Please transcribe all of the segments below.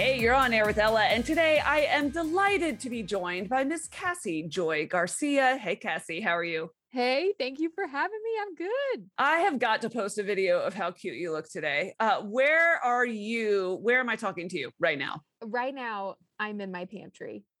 Hey, you're on air with Ella, and today I am delighted to be joined by Miss Cassy Joy Garcia. Hey, Cassy, how are you? Hey, thank you for having me. I'm good. I have got to post a video of how cute you look today. Uh, where are you? Where am I talking to you right now? Right now, I'm in my pantry.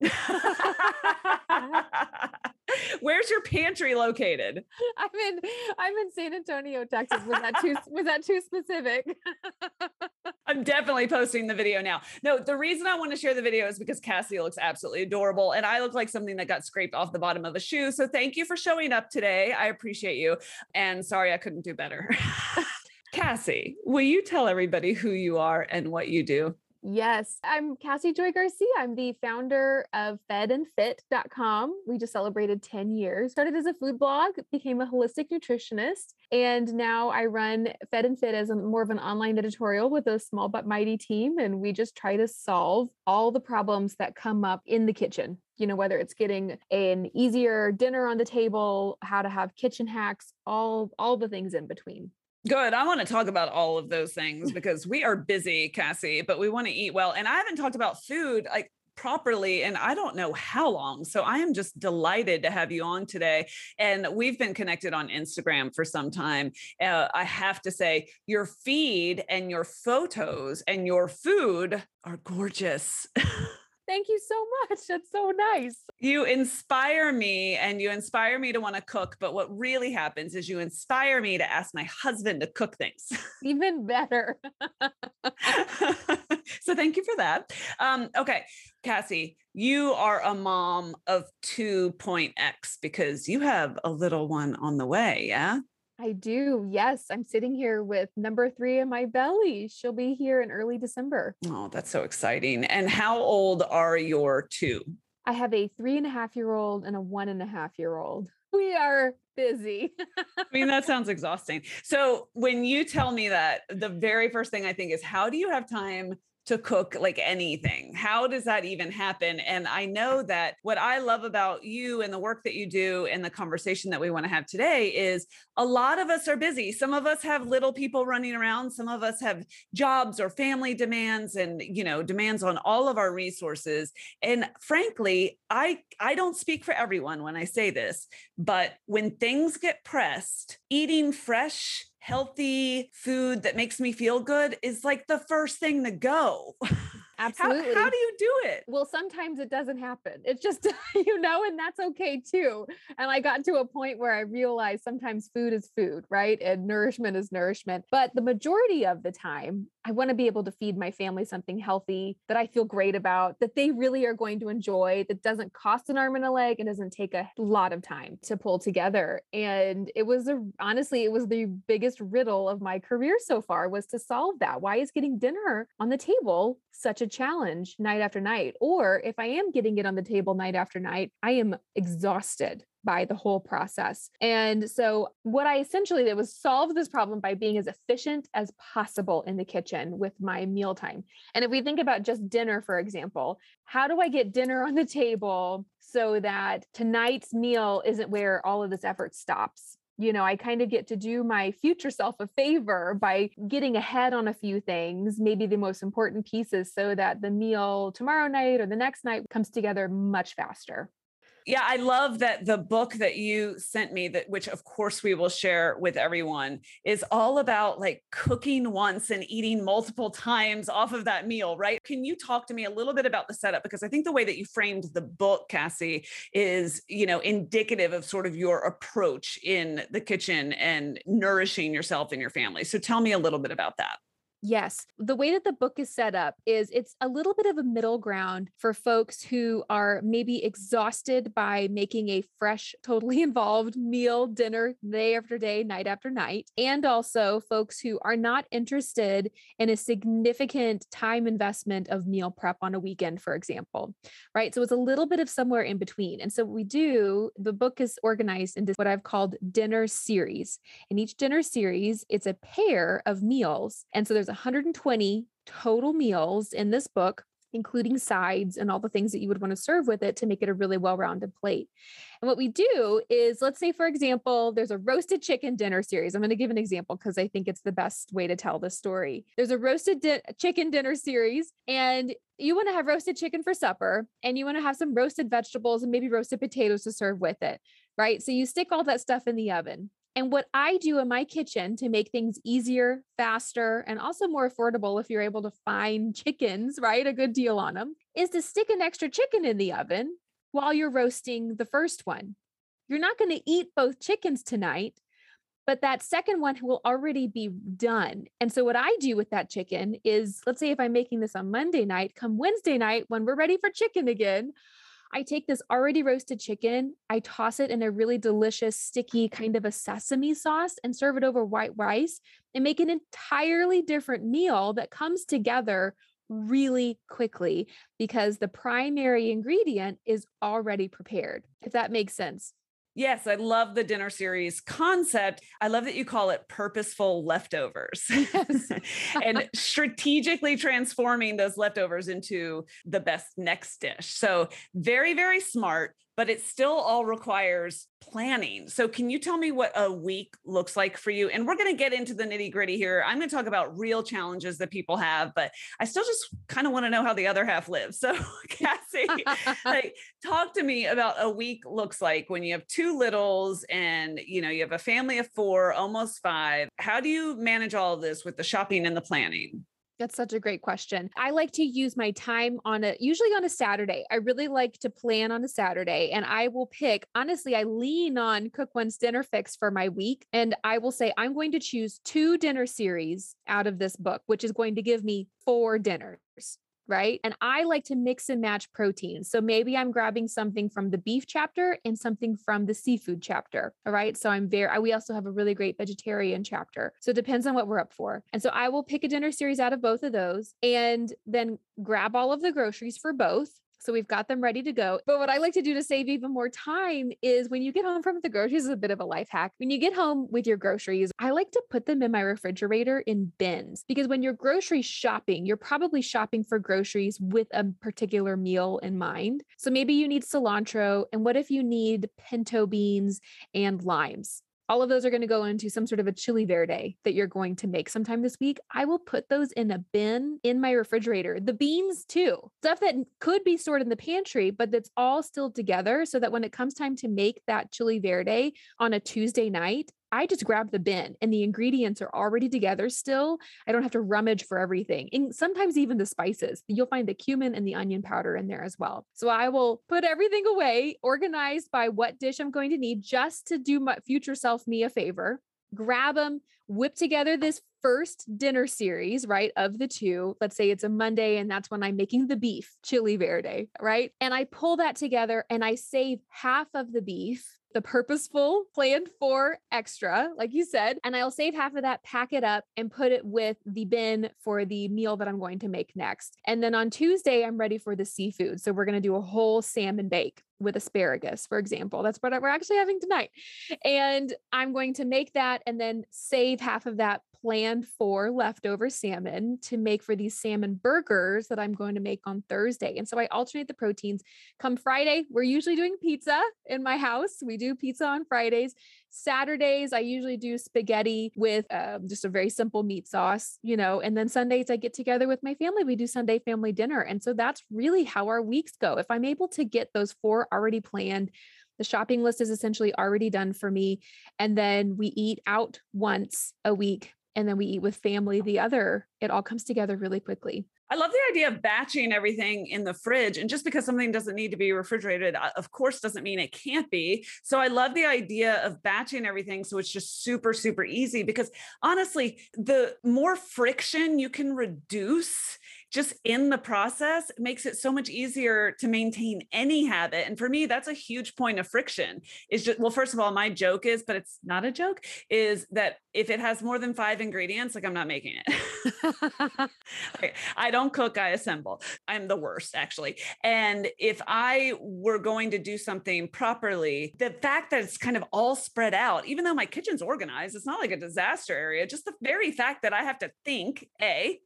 Where's your pantry located? I'm in I'm in San Antonio, Texas. Was that too was that too specific? I'm definitely posting the video now. No, the reason I want to share the video is because Cassy looks absolutely adorable and I look like something that got scraped off the bottom of a shoe. So thank you for showing up today. I appreciate you. And sorry I couldn't do better. Cassy, will you tell everybody who you are and what you do? Yes, I'm Cassy Joy Garcia. I'm the founder of fedandfit.com. We just celebrated 10 years. Started as a food blog, became a holistic nutritionist, and now I run Fed and Fit as a, more of an online editorial with a small but mighty team. And we just try to solve all the problems that come up in the kitchen. You know, whether it's getting an easier dinner on the table, how to have kitchen hacks, all all the things in between. Good. I want to talk about all of those things because we are busy, Cassy, but we want to eat well. And I haven't talked about food like properly and I don't know how long. So I am just delighted to have you on today. And we've been connected on Instagram for some time. Uh, I have to say, your feed and your photos and your food are gorgeous. Thank you so much. That's so nice. You inspire me and you inspire me to want to cook. But what really happens is you inspire me to ask my husband to cook things. Even better. so thank you for that. Um, okay, Cassy, you are a mom of 2.x because you have a little one on the way. Yeah. I do. Yes. I'm sitting here with number three in my belly. She'll be here in early December. Oh, that's so exciting. And how old are your two? I have a three and a half year old and a one and a half year old. We are busy. I mean, that sounds exhausting. So, when you tell me that, the very first thing I think is, how do you have time to cook like anything. How does that even happen? And I know that what I love about you and the work that you do and the conversation that we want to have today is a lot of us are busy. Some of us have little people running around, some of us have jobs or family demands and, you know, demands on all of our resources. And frankly, I I don't speak for everyone when I say this, but when things get pressed, eating fresh healthy food that makes me feel good is like the first thing to go. Absolutely. How, how, do you do it? Well, sometimes it doesn't happen. It's just, you know, and that's okay too. And I got to a point where I realized sometimes food is food, right? And nourishment is nourishment. But the majority of the time, I want to be able to feed my family something healthy that I feel great about, that they really are going to enjoy, that doesn't cost an arm and a leg and doesn't take a lot of time to pull together. And it was a, honestly, it was the biggest riddle of my career so far was to solve that. Why is getting dinner on the table such a challenge night after night? Or if I am getting it on the table night after night, I am exhausted by the whole process. And so, what I essentially did was solve this problem by being as efficient as possible in the kitchen with my mealtime. And if we think about just dinner, for example, how do I get dinner on the table so that tonight's meal isn't where all of this effort stops? You know, I kind of get to do my future self a favor by getting ahead on a few things, maybe the most important pieces, so that the meal tomorrow night or the next night comes together much faster. Yeah, I love that the book that you sent me that which of course we will share with everyone is all about like cooking once and eating multiple times off of that meal, right? Can you talk to me a little bit about the setup because I think the way that you framed the book Cassy is, you know, indicative of sort of your approach in the kitchen and nourishing yourself and your family. So tell me a little bit about that. Yes. The way that the book is set up is it's a little bit of a middle ground for folks who are maybe exhausted by making a fresh, totally involved meal, dinner, day after day, night after night, and also folks who are not interested in a significant time investment of meal prep on a weekend, for example. Right. So it's a little bit of somewhere in between. And so we do, the book is organized into what I've called dinner series. In each dinner series, it's a pair of meals. And so there's 120 total meals in this book including sides and all the things that you would want to serve with it to make it a really well-rounded plate. And what we do is let's say for example there's a roasted chicken dinner series. I'm going to give an example because I think it's the best way to tell the story. There's a roasted di- chicken dinner series and you want to have roasted chicken for supper and you want to have some roasted vegetables and maybe roasted potatoes to serve with it, right? So you stick all that stuff in the oven. And what I do in my kitchen to make things easier, faster, and also more affordable if you're able to find chickens, right? A good deal on them, is to stick an extra chicken in the oven while you're roasting the first one. You're not going to eat both chickens tonight, but that second one will already be done. And so, what I do with that chicken is let's say if I'm making this on Monday night, come Wednesday night, when we're ready for chicken again, I take this already roasted chicken, I toss it in a really delicious, sticky kind of a sesame sauce and serve it over white rice and make an entirely different meal that comes together really quickly because the primary ingredient is already prepared, if that makes sense. Yes, I love the dinner series concept. I love that you call it purposeful leftovers yes. and strategically transforming those leftovers into the best next dish. So, very, very smart but it still all requires planning. So, can you tell me what a week looks like for you? And we're going to get into the nitty gritty here. I'm going to talk about real challenges that people have, but I still just kind of want to know how the other half lives. So, Cassy, like, talk to me about a week looks like when you have two littles and you know you have a family of four, almost five. How do you manage all of this with the shopping and the planning? That's such a great question. I like to use my time on a usually on a Saturday. I really like to plan on a Saturday and I will pick, honestly, I lean on Cook Once dinner fix for my week. And I will say, I'm going to choose two dinner series out of this book, which is going to give me four dinners right? And I like to mix and match proteins. So maybe I'm grabbing something from the beef chapter and something from the seafood chapter. All right. So I'm very, we also have a really great vegetarian chapter. So it depends on what we're up for. And so I will pick a dinner series out of both of those and then grab all of the groceries for both. So we've got them ready to go. But what I like to do to save even more time is when you get home from the groceries, is a bit of a life hack. When you get home with your groceries, I like to put them in my refrigerator in bins because when you're grocery shopping, you're probably shopping for groceries with a particular meal in mind. So maybe you need cilantro. And what if you need pinto beans and limes? All of those are going to go into some sort of a chili verde that you're going to make sometime this week. I will put those in a bin in my refrigerator. The beans, too, stuff that could be stored in the pantry, but that's all still together so that when it comes time to make that chili verde on a Tuesday night, I just grab the bin and the ingredients are already together still. I don't have to rummage for everything. And sometimes even the spices. You'll find the cumin and the onion powder in there as well. So I will put everything away, organized by what dish I'm going to need just to do my future self me a favor. Grab them, whip together this first dinner series, right, of the two. Let's say it's a Monday and that's when I'm making the beef chili verde, right? And I pull that together and I save half of the beef the purposeful planned for extra, like you said, and I'll save half of that, pack it up, and put it with the bin for the meal that I'm going to make next. And then on Tuesday, I'm ready for the seafood. So we're going to do a whole salmon bake with asparagus, for example. That's what we're actually having tonight. And I'm going to make that and then save half of that planned for leftover salmon to make for these salmon burgers that I'm going to make on Thursday. And so I alternate the proteins. Come Friday, we're usually doing pizza in my house. We do pizza on Fridays. Saturdays, I usually do spaghetti with um, just a very simple meat sauce, you know, and then Sundays, I get together with my family. We do Sunday family dinner. And so that's really how our weeks go. If I'm able to get those four already planned, the shopping list is essentially already done for me. And then we eat out once a week and then we eat with family the other it all comes together really quickly I love the idea of batching everything in the fridge. And just because something doesn't need to be refrigerated, uh, of course, doesn't mean it can't be. So I love the idea of batching everything. So it's just super, super easy because honestly, the more friction you can reduce just in the process makes it so much easier to maintain any habit. And for me, that's a huge point of friction. Is just well, first of all, my joke is, but it's not a joke, is that if it has more than five ingredients, like I'm not making it. I don't cook, I assemble. I'm the worst, actually. And if I were going to do something properly, the fact that it's kind of all spread out, even though my kitchen's organized, it's not like a disaster area, just the very fact that I have to think, A,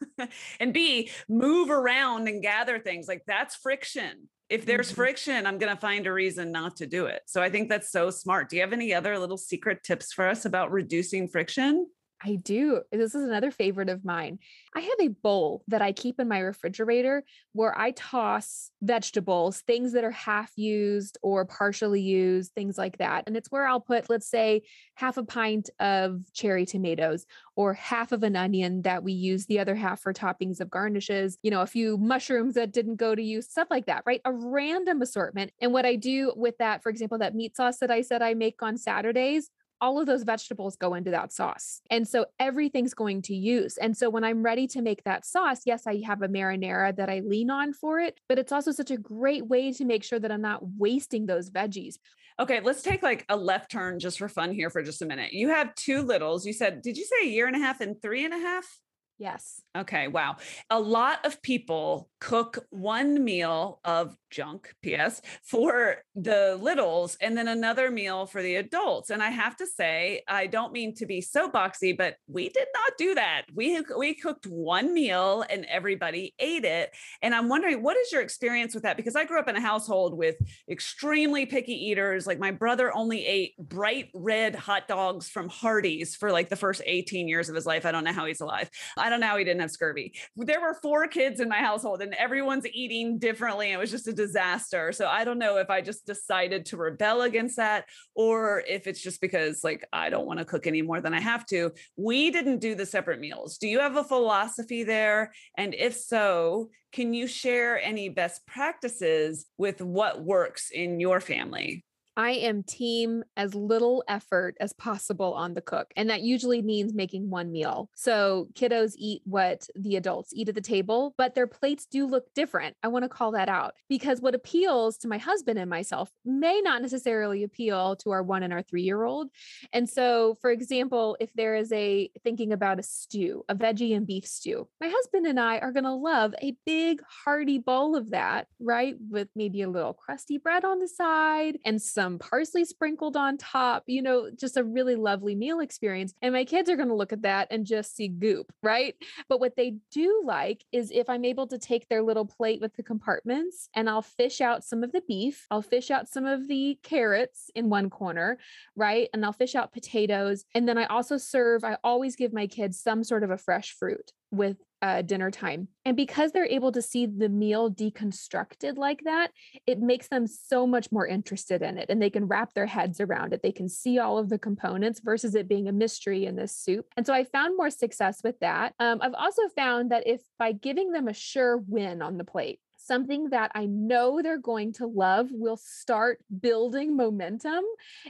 and B, move around and gather things like that's friction. If there's mm-hmm. friction, I'm going to find a reason not to do it. So I think that's so smart. Do you have any other little secret tips for us about reducing friction? I do. This is another favorite of mine. I have a bowl that I keep in my refrigerator where I toss vegetables, things that are half used or partially used, things like that. And it's where I'll put, let's say, half a pint of cherry tomatoes or half of an onion that we use the other half for toppings of garnishes, you know, a few mushrooms that didn't go to use, stuff like that, right? A random assortment. And what I do with that, for example, that meat sauce that I said I make on Saturdays, all of those vegetables go into that sauce. And so everything's going to use. And so when I'm ready to make that sauce, yes, I have a marinara that I lean on for it, but it's also such a great way to make sure that I'm not wasting those veggies. Okay, let's take like a left turn just for fun here for just a minute. You have two littles. You said, did you say a year and a half and three and a half? Yes. Okay. Wow. A lot of people cook one meal of junk, PS, for the littles and then another meal for the adults. And I have to say, I don't mean to be soapboxy, but we did not do that. We we cooked one meal and everybody ate it. And I'm wondering, what is your experience with that? Because I grew up in a household with extremely picky eaters. Like my brother only ate bright red hot dogs from Hardee's for like the first 18 years of his life. I don't know how he's alive. I don't know how he didn't have scurvy. There were four kids in my household and everyone's eating differently. It was just a disaster. So I don't know if I just decided to rebel against that or if it's just because like I don't want to cook any more than I have to. We didn't do the separate meals. Do you have a philosophy there? And if so, can you share any best practices with what works in your family? I am team as little effort as possible on the cook. And that usually means making one meal. So kiddos eat what the adults eat at the table, but their plates do look different. I want to call that out because what appeals to my husband and myself may not necessarily appeal to our one and our three year old. And so, for example, if there is a thinking about a stew, a veggie and beef stew, my husband and I are going to love a big, hearty bowl of that, right? With maybe a little crusty bread on the side and some some parsley sprinkled on top, you know, just a really lovely meal experience. And my kids are going to look at that and just see goop, right? But what they do like is if I'm able to take their little plate with the compartments and I'll fish out some of the beef, I'll fish out some of the carrots in one corner, right? And I'll fish out potatoes. And then I also serve, I always give my kids some sort of a fresh fruit with uh, dinner time. And because they're able to see the meal deconstructed like that, it makes them so much more interested in it and they can wrap their heads around it. They can see all of the components versus it being a mystery in this soup. And so I found more success with that. Um, I've also found that if by giving them a sure win on the plate, something that I know they're going to love will start building momentum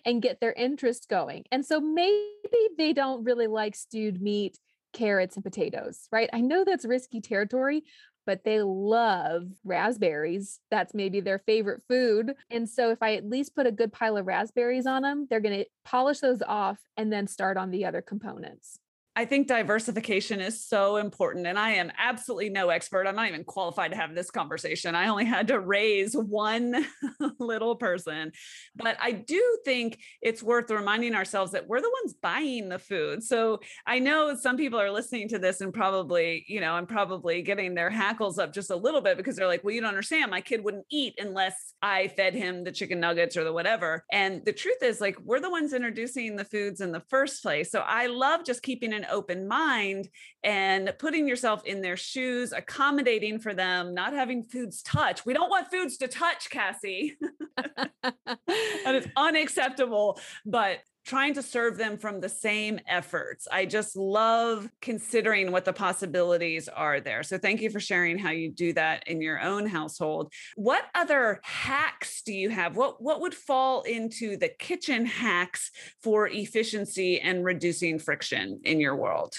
and get their interest going. And so maybe they don't really like stewed meat carrots and potatoes, right? I know that's risky territory, but they love raspberries. That's maybe their favorite food. And so if I at least put a good pile of raspberries on them, they're going to polish those off and then start on the other components. I think diversification is so important. And I am absolutely no expert. I'm not even qualified to have this conversation. I only had to raise one little person. But I do think it's worth reminding ourselves that we're the ones buying the food. So I know some people are listening to this and probably, you know, I'm probably getting their hackles up just a little bit because they're like, well, you don't understand. My kid wouldn't eat unless I fed him the chicken nuggets or the whatever. And the truth is, like, we're the ones introducing the foods in the first place. So I love just keeping an an open mind and putting yourself in their shoes, accommodating for them, not having foods touch. We don't want foods to touch, Cassy. that is unacceptable. But trying to serve them from the same efforts. I just love considering what the possibilities are there. So thank you for sharing how you do that in your own household. What other hacks do you have? What what would fall into the kitchen hacks for efficiency and reducing friction in your world?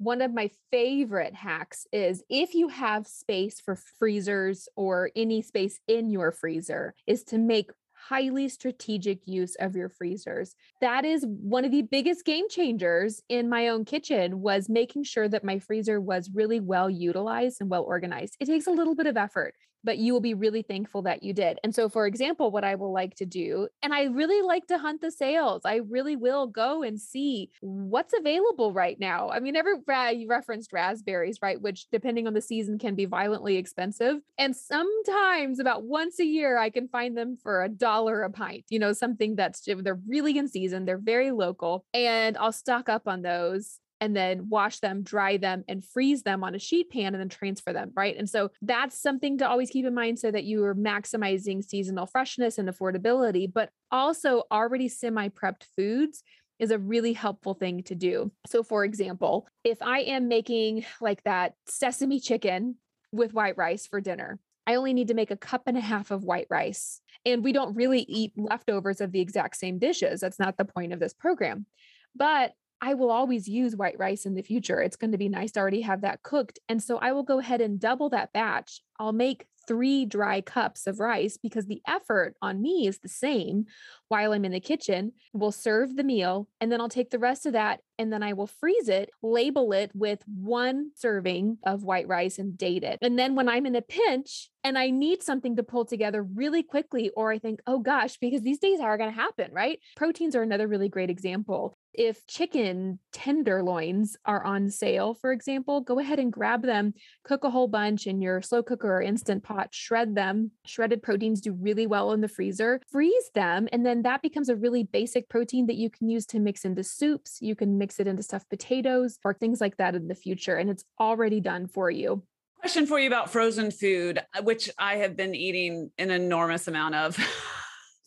one of my favorite hacks is if you have space for freezers or any space in your freezer is to make highly strategic use of your freezers. That is one of the biggest game changers in my own kitchen was making sure that my freezer was really well utilized and well organized. It takes a little bit of effort but you will be really thankful that you did. And so, for example, what I will like to do, and I really like to hunt the sales, I really will go and see what's available right now. I mean, every you referenced raspberries, right? Which, depending on the season, can be violently expensive. And sometimes, about once a year, I can find them for a dollar a pint, you know, something that's they're really in season, they're very local, and I'll stock up on those and then wash them, dry them, and freeze them on a sheet pan and then transfer them. Right. And so that's something to always keep in mind so that you are maximizing seasonal freshness and affordability, but also already semi prepped foods is a really helpful thing to do. So, for example, if I am making like that sesame chicken with white rice for dinner, I only need to make a cup and a half of white rice. And we don't really eat leftovers of the exact same dishes. That's not the point of this program. But I will always use white rice in the future. It's going to be nice to already have that cooked. And so I will go ahead and double that batch. I'll make three dry cups of rice because the effort on me is the same while I'm in the kitchen. We'll serve the meal and then I'll take the rest of that and then I will freeze it, label it with one serving of white rice and date it. And then when I'm in a pinch and I need something to pull together really quickly, or I think, oh gosh, because these days are going to happen, right? Proteins are another really great example. If chicken tenderloins are on sale, for example, go ahead and grab them, cook a whole bunch in your slow cooker or instant pot, shred them. Shredded proteins do really well in the freezer. Freeze them, and then that becomes a really basic protein that you can use to mix into soups. You can mix it into stuffed potatoes or things like that in the future, and it's already done for you. Question for you about frozen food, uh, which I have been eating an enormous amount of.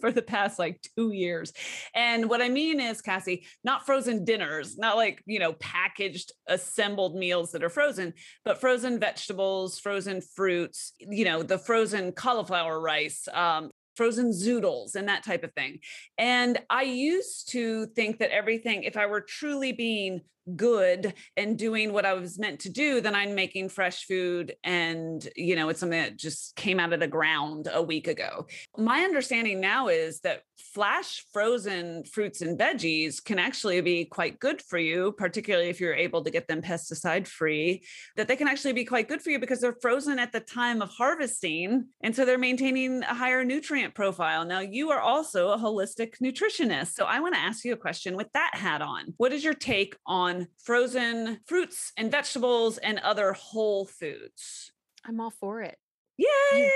for the past like two years. And what I mean is, Cassy, not frozen dinners, not like, you know, packaged, assembled meals that are frozen, but frozen vegetables, frozen fruits, you know, the frozen cauliflower rice, um, frozen zoodles and that type of thing. And I used to think that everything, if I were truly being good and doing what I was meant to do, then I'm making fresh food and, you know, it's something that just came out of the ground a week ago. My understanding now is that flash frozen fruits and veggies can actually be quite good for you, particularly if you're able to get them pesticide free, that they can actually be quite good for you because they're frozen at the time of harvesting. And so they're maintaining a higher nutrient profile. Now, you are also a holistic nutritionist. So I want to ask you a question with that hat on. What is your take on frozen fruits and vegetables and other whole foods? I'm all for it. Yay!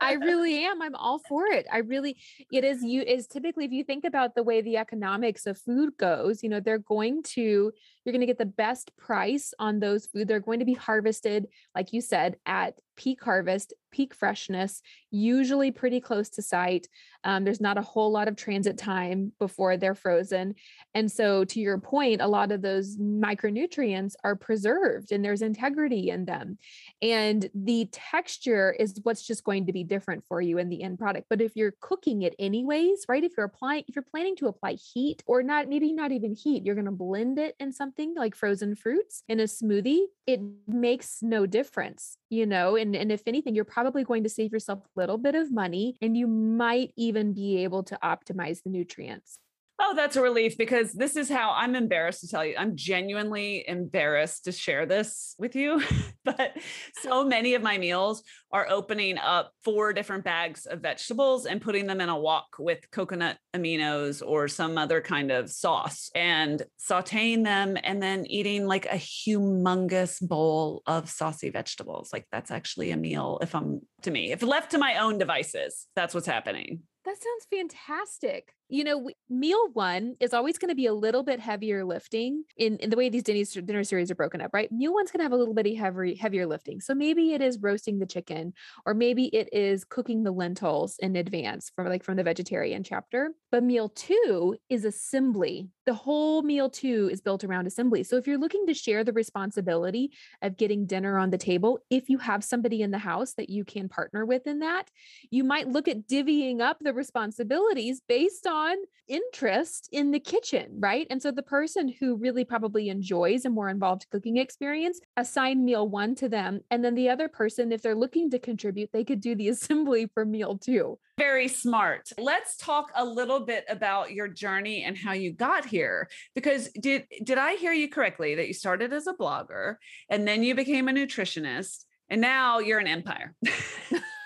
I really am. I'm all for it. I really, it is you is typically if you think about the way the economics of food goes, you know, they're going to, you're going to get the best price on those food. They're going to be harvested, like you said, at peak harvest, peak freshness, usually pretty close to site. Um, there's not a whole lot of transit time before they're frozen. And so, to your point, a lot of those micronutrients are preserved and there's integrity in them. And the texture is what's just going to be different for you in the end product. But if you're cooking it anyways, right? If you're applying, if you're planning to apply heat or not, maybe not even heat, you're going to blend it in something like frozen fruits in a smoothie, it makes no difference, you know? And, and if anything, you're probably going to save yourself a little bit of money and you might even be able to optimize the nutrients. Oh, that's a relief because this is how I'm embarrassed to tell you. I'm genuinely embarrassed to share this with you. but so many of my meals are opening up four different bags of vegetables and putting them in a wok with coconut aminos or some other kind of sauce and sauteing them and then eating like a humongous bowl of saucy vegetables. Like that's actually a meal if I'm to me. If left to my own devices, that's what's happening. That sounds fantastic. You know, meal one is always going to be a little bit heavier lifting in, in the way these dinner, dinner series are broken up, right? Meal one's going to have a little bit heavy, heavier lifting. So maybe it is roasting the chicken, or maybe it is cooking the lentils in advance from like from the vegetarian chapter. But meal two is assembly. The whole meal two is built around assembly. So if you're looking to share the responsibility of getting dinner on the table, if you have somebody in the house that you can partner with in that, you might look at divvying up the responsibilities based on on interest in the kitchen, right? And so the person who really probably enjoys a more involved cooking experience, assign meal one to them. And then the other person, if they're looking to contribute, they could do the assembly for meal two. Very smart. Let's talk a little bit about your journey and how you got here. Because did did I hear you correctly that you started as a blogger and then you became a nutritionist and now you're an empire?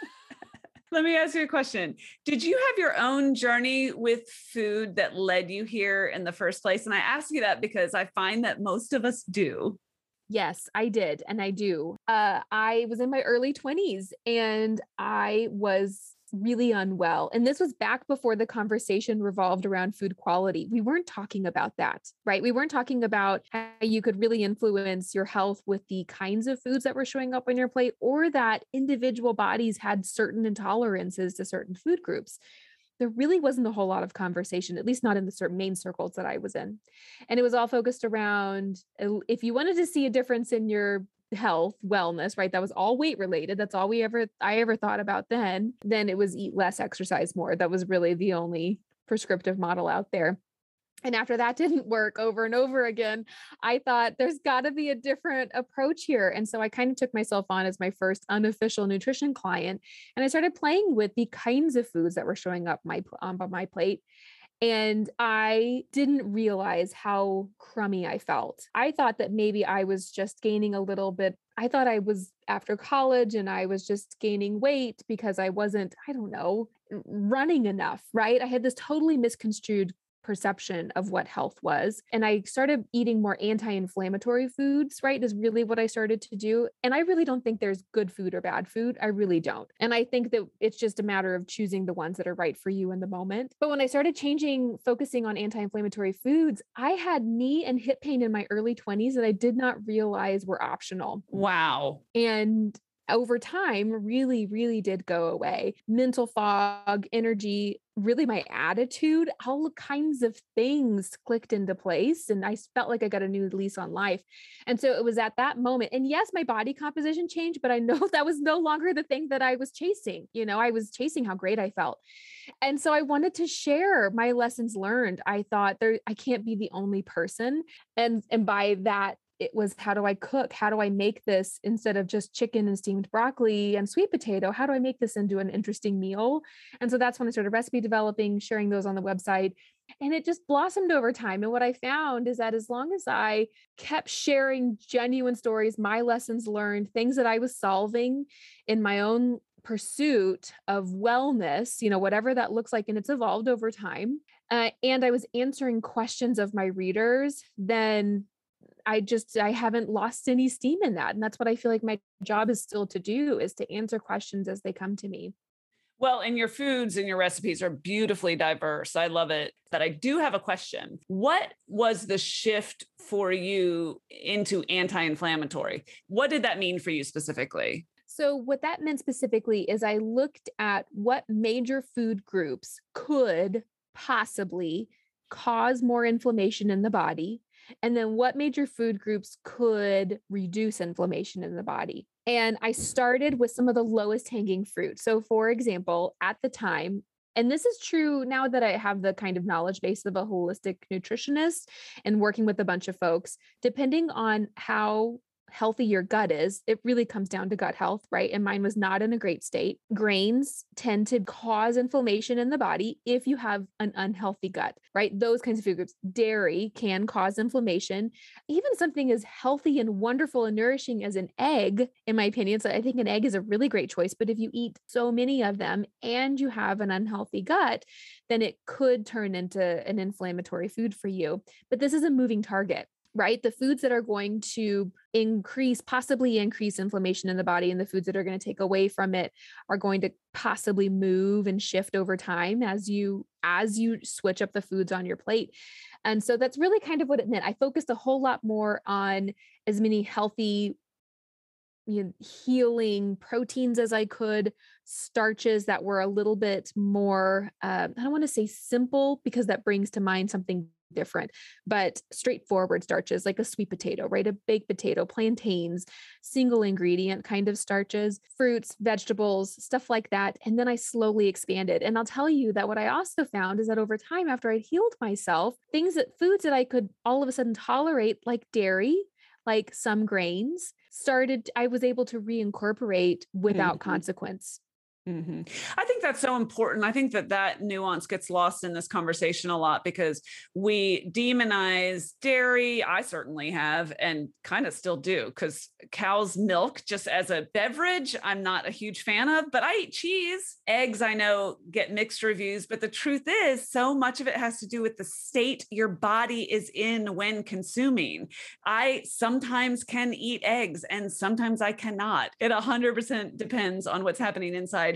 Let me ask you a question. Did you have your own journey with food that led you here in the first place? And I ask you that because I find that most of us do. Yes, I did. And I do. Uh, I was in my early 20s and I was really unwell. And this was back before the conversation revolved around food quality. We weren't talking about that, right? We weren't talking about how you could really influence your health with the kinds of foods that were showing up on your plate or that individual bodies had certain intolerances to certain food groups. There really wasn't a whole lot of conversation, at least not in the certain main circles that I was in. And it was all focused around uh, if you wanted to see a difference in your health, wellness, right? That was all weight related. That's all we ever I ever thought about then. Then it was eat less, exercise more. That was really the only prescriptive model out there. And after that didn't work over and over again, I thought there's got to be a different approach here. And so I kind of took myself on as my first unofficial nutrition client. And I started playing with the kinds of foods that were showing up my on my plate and I didn't realize how crummy I felt. I thought that maybe I was just gaining a little bit. I thought I was after college and I was just gaining weight because I wasn't, I don't know, running enough, right? I had this totally misconstrued perception of what health was. And I started eating more anti inflammatory foods, right? Is really what I started to do. And I really don't think there's good food or bad food. I really don't. And I think that it's just a matter of choosing the ones that are right for you in the moment. But when I started changing, focusing on anti inflammatory foods, I had knee and hip pain in my early 20s that I did not realize were optional. Wow. And over time really, really did go away. Mental fog, energy, really my attitude, all kinds of things clicked into place. And I felt like I got a new lease on life. And so it was at that moment. And yes, my body composition changed, but I know that was no longer the thing that I was chasing. You know, I was chasing how great I felt. And so I wanted to share my lessons learned. I thought there I can't be the only person. And and by that it was how do I cook? How do I make this instead of just chicken and steamed broccoli and sweet potato? How do I make this into an interesting meal? And so that's when I started recipe developing, sharing those on the website. And it just blossomed over time. And what I found is that as long as I kept sharing genuine stories, my lessons learned, things that I was solving in my own pursuit of wellness, you know, whatever that looks like, and it's evolved over time. Uh, and I was answering questions of my readers, then I just I haven't lost any steam in that. And that's what I feel like my job is still to do is to answer questions as they come to me. Well, and your foods and your recipes are beautifully diverse. I love it. But I do have a question. What was the shift for you into anti inflammatory? What did that mean for you specifically? So, what that meant specifically is I looked at what major food groups could possibly cause more inflammation in the body and then what major food groups could reduce inflammation in the body. And I started with some of the lowest hanging fruit. So, for example, at the time, and this is true now that I have the kind of knowledge base of a holistic nutritionist and working with a bunch of folks, depending on how healthy your gut is, it really comes down to gut health, right? And mine was not in a great state. Grains tend to cause inflammation in the body if you have an unhealthy gut, right? Those kinds of food groups. Dairy can cause inflammation. Even something as healthy and wonderful and nourishing as an egg, in my opinion. So I think an egg is a really great choice. But if you eat so many of them and you have an unhealthy gut, then it could turn into an inflammatory food for you. But this is a moving target right? The foods that are going to increase, possibly increase inflammation in the body, and the foods that are going to take away from it are going to possibly move and shift over time as you as you switch up the foods on your plate. And so that's really kind of what it meant. I focused a whole lot more on as many healthy you know, healing proteins as I could, starches that were a little bit more, uh, I don't want to say simple because that brings to mind something different, but straightforward starches like a sweet potato, right? A baked potato, plantains, single ingredient kind of starches, fruits, vegetables, stuff like that. And then I slowly expanded. And I'll tell you that what I also found is that over time, after I healed myself, things that foods that I could all of a sudden tolerate, like dairy, like some grains, started, I was able to reincorporate without mm-hmm. consequence. Mm-hmm. I think that's so important. I think that that nuance gets lost in this conversation a lot because we demonize dairy. I certainly have, and kind of still do, because cow's milk, just as a beverage, I'm not a huge fan of, but I eat cheese. Eggs, I know, get mixed reviews, but the truth is, so much of it has to do with the state your body is in when consuming. I sometimes can eat eggs and sometimes I cannot. It 100% depends on what's happening inside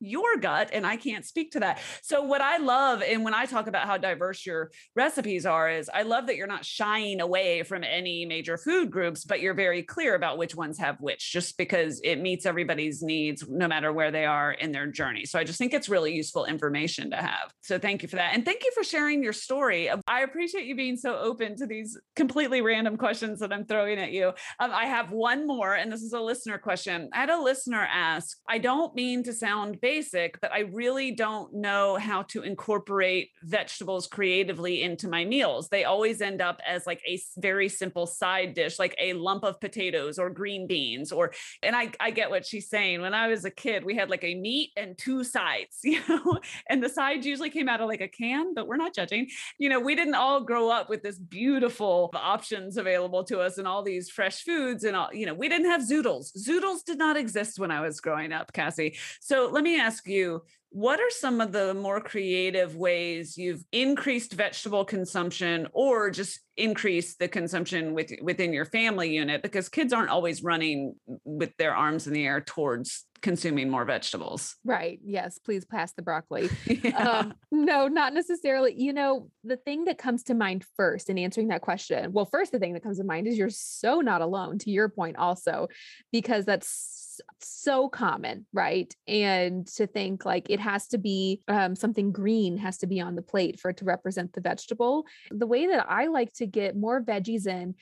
your gut and I can't speak to that. So what I love and when I talk about how diverse your recipes are is I love that you're not shying away from any major food groups but you're very clear about which ones have which just because it meets everybody's needs no matter where they are in their journey. So I just think it's really useful information to have. So thank you for that and thank you for sharing your story. I appreciate you being so open to these completely random questions that I'm throwing at you. Um, I have one more and this is a listener question. I had a listener ask, I don't mean to sound sound basic, but I really don't know how to incorporate vegetables creatively into my meals. They always end up as like a very simple side dish, like a lump of potatoes or green beans, or, and I, I get what she's saying. When I was a kid, we had like a meat and two sides, you know, and the sides usually came out of like a can, but we're not judging. You know, we didn't all grow up with this beautiful options available to us and all these fresh foods and all, you know, we didn't have zoodles. Zoodles did not exist when I was growing up, Cassy. So let me ask you what are some of the more creative ways you've increased vegetable consumption or just increased the consumption with, within your family unit? Because kids aren't always running with their arms in the air towards consuming more vegetables. Right. Yes please pass the broccoli. Yeah. um, no not necessarily. You know the thing that comes to mind first in answering that question well first the thing that comes to mind is you're so not alone to your point also because that's so common, right? And to think like it has to be um, something green has to be on the plate for it to represent the vegetable. The way that I like to get more veggies in,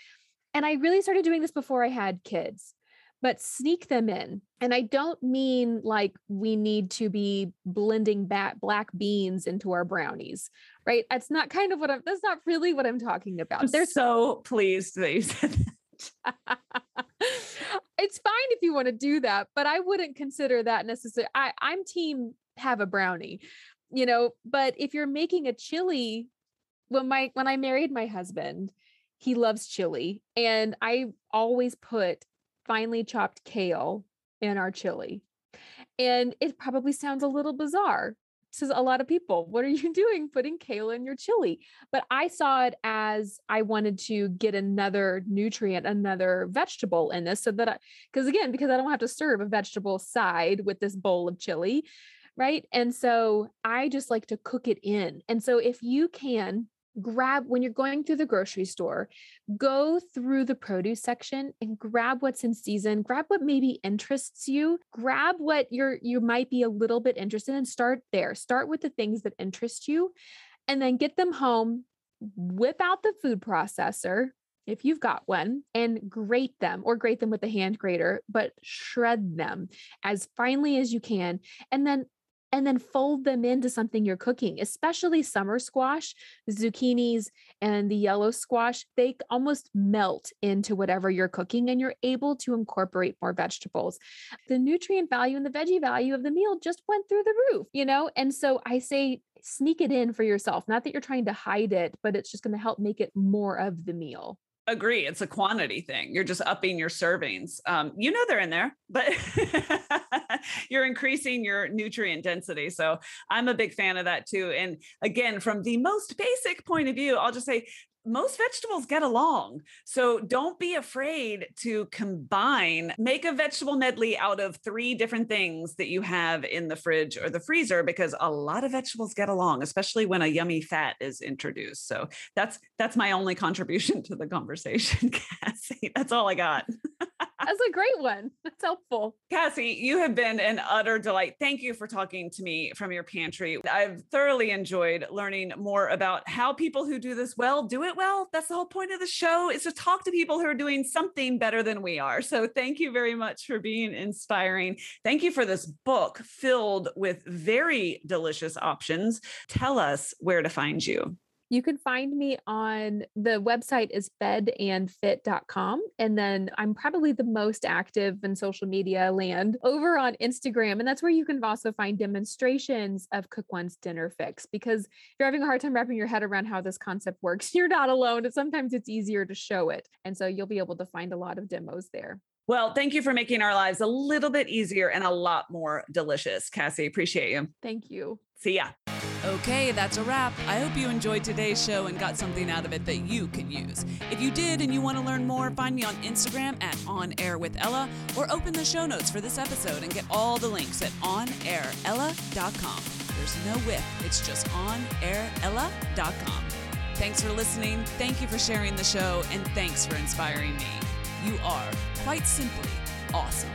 and I really started doing this before I had kids but sneak them in. And I don't mean like we need to be blending back black beans into our brownies, right? That's not kind of what I'm, that's not really what I'm talking about. I'm They're so pleased that you said that. it's fine if you want to do that, but I wouldn't consider that necessary. I, I'm team have a brownie, you know, but if you're making a chili, when my when I married my husband, he loves chili. And I always put finely chopped kale in our chili. And it probably sounds a little bizarre, to a lot of people what are you doing? Putting kale in your chili. But i saw it as i wanted to get another nutrient another vegetable in this so that because again because i don't have to serve a vegetable side with this bowl of chili right? And so i just like to cook it in. And so if you can grab when you're going through the grocery store, go through the produce section and grab what's in season, grab what maybe interests you, grab what you're you might be a little bit interested in, start there. Start with the things that interest you and then get them home, whip out the food processor if you've got one and grate them or grate them with a hand grater, but shred them as finely as you can. And then and then fold them into something you're cooking, especially summer squash, zucchinis, and the yellow squash. They almost melt into whatever you're cooking, and you're able to incorporate more vegetables. The nutrient value and the veggie value of the meal just went through the roof, you know? And so I say, sneak it in for yourself. Not that you're trying to hide it, but it's just going to help make it more of the meal agree it's a quantity thing you're just upping your servings um, you know they're in there but you're increasing your nutrient density so i'm a big fan of that too and again from the most basic point of view i'll just say most vegetables get along. So don't be afraid to combine, make a vegetable medley out of three different things that you have in the fridge or the freezer because a lot of vegetables get along, especially when a yummy fat is introduced. So that's that's my only contribution to the conversation, Cassy. That's all I got. That's a great one. That's helpful. Cassy, you have been an utter delight. Thank you for talking to me from your pantry. I've thoroughly enjoyed learning more about how people who do this well do it well. That's the whole point of the show is to talk to people who are doing something better than we are. So thank you very much for being inspiring. Thank you for this book filled with very delicious options. Tell us where to find you. You can find me on the website is fedandfit.com. And then I'm probably the most active in social media land over on Instagram. And that's where you can also find demonstrations of Cook Once Dinner Fix because if you're having a hard time wrapping your head around how this concept works, you're not alone. Sometimes it's easier to show it. And so you'll be able to find a lot of demos there. Well, thank you for making our lives a little bit easier and a lot more delicious. Cassy, appreciate you. Thank you. See ya. Okay, that's a wrap. I hope you enjoyed today's show and got something out of it that you can use. If you did and you want to learn more, find me on Instagram at On Air with Ella or open the show notes for this episode and get all the links at onairella.com. There's no with, it's just onairella.com. Thanks for listening. Thank you for sharing the show, and thanks for inspiring me. You are, quite simply, awesome.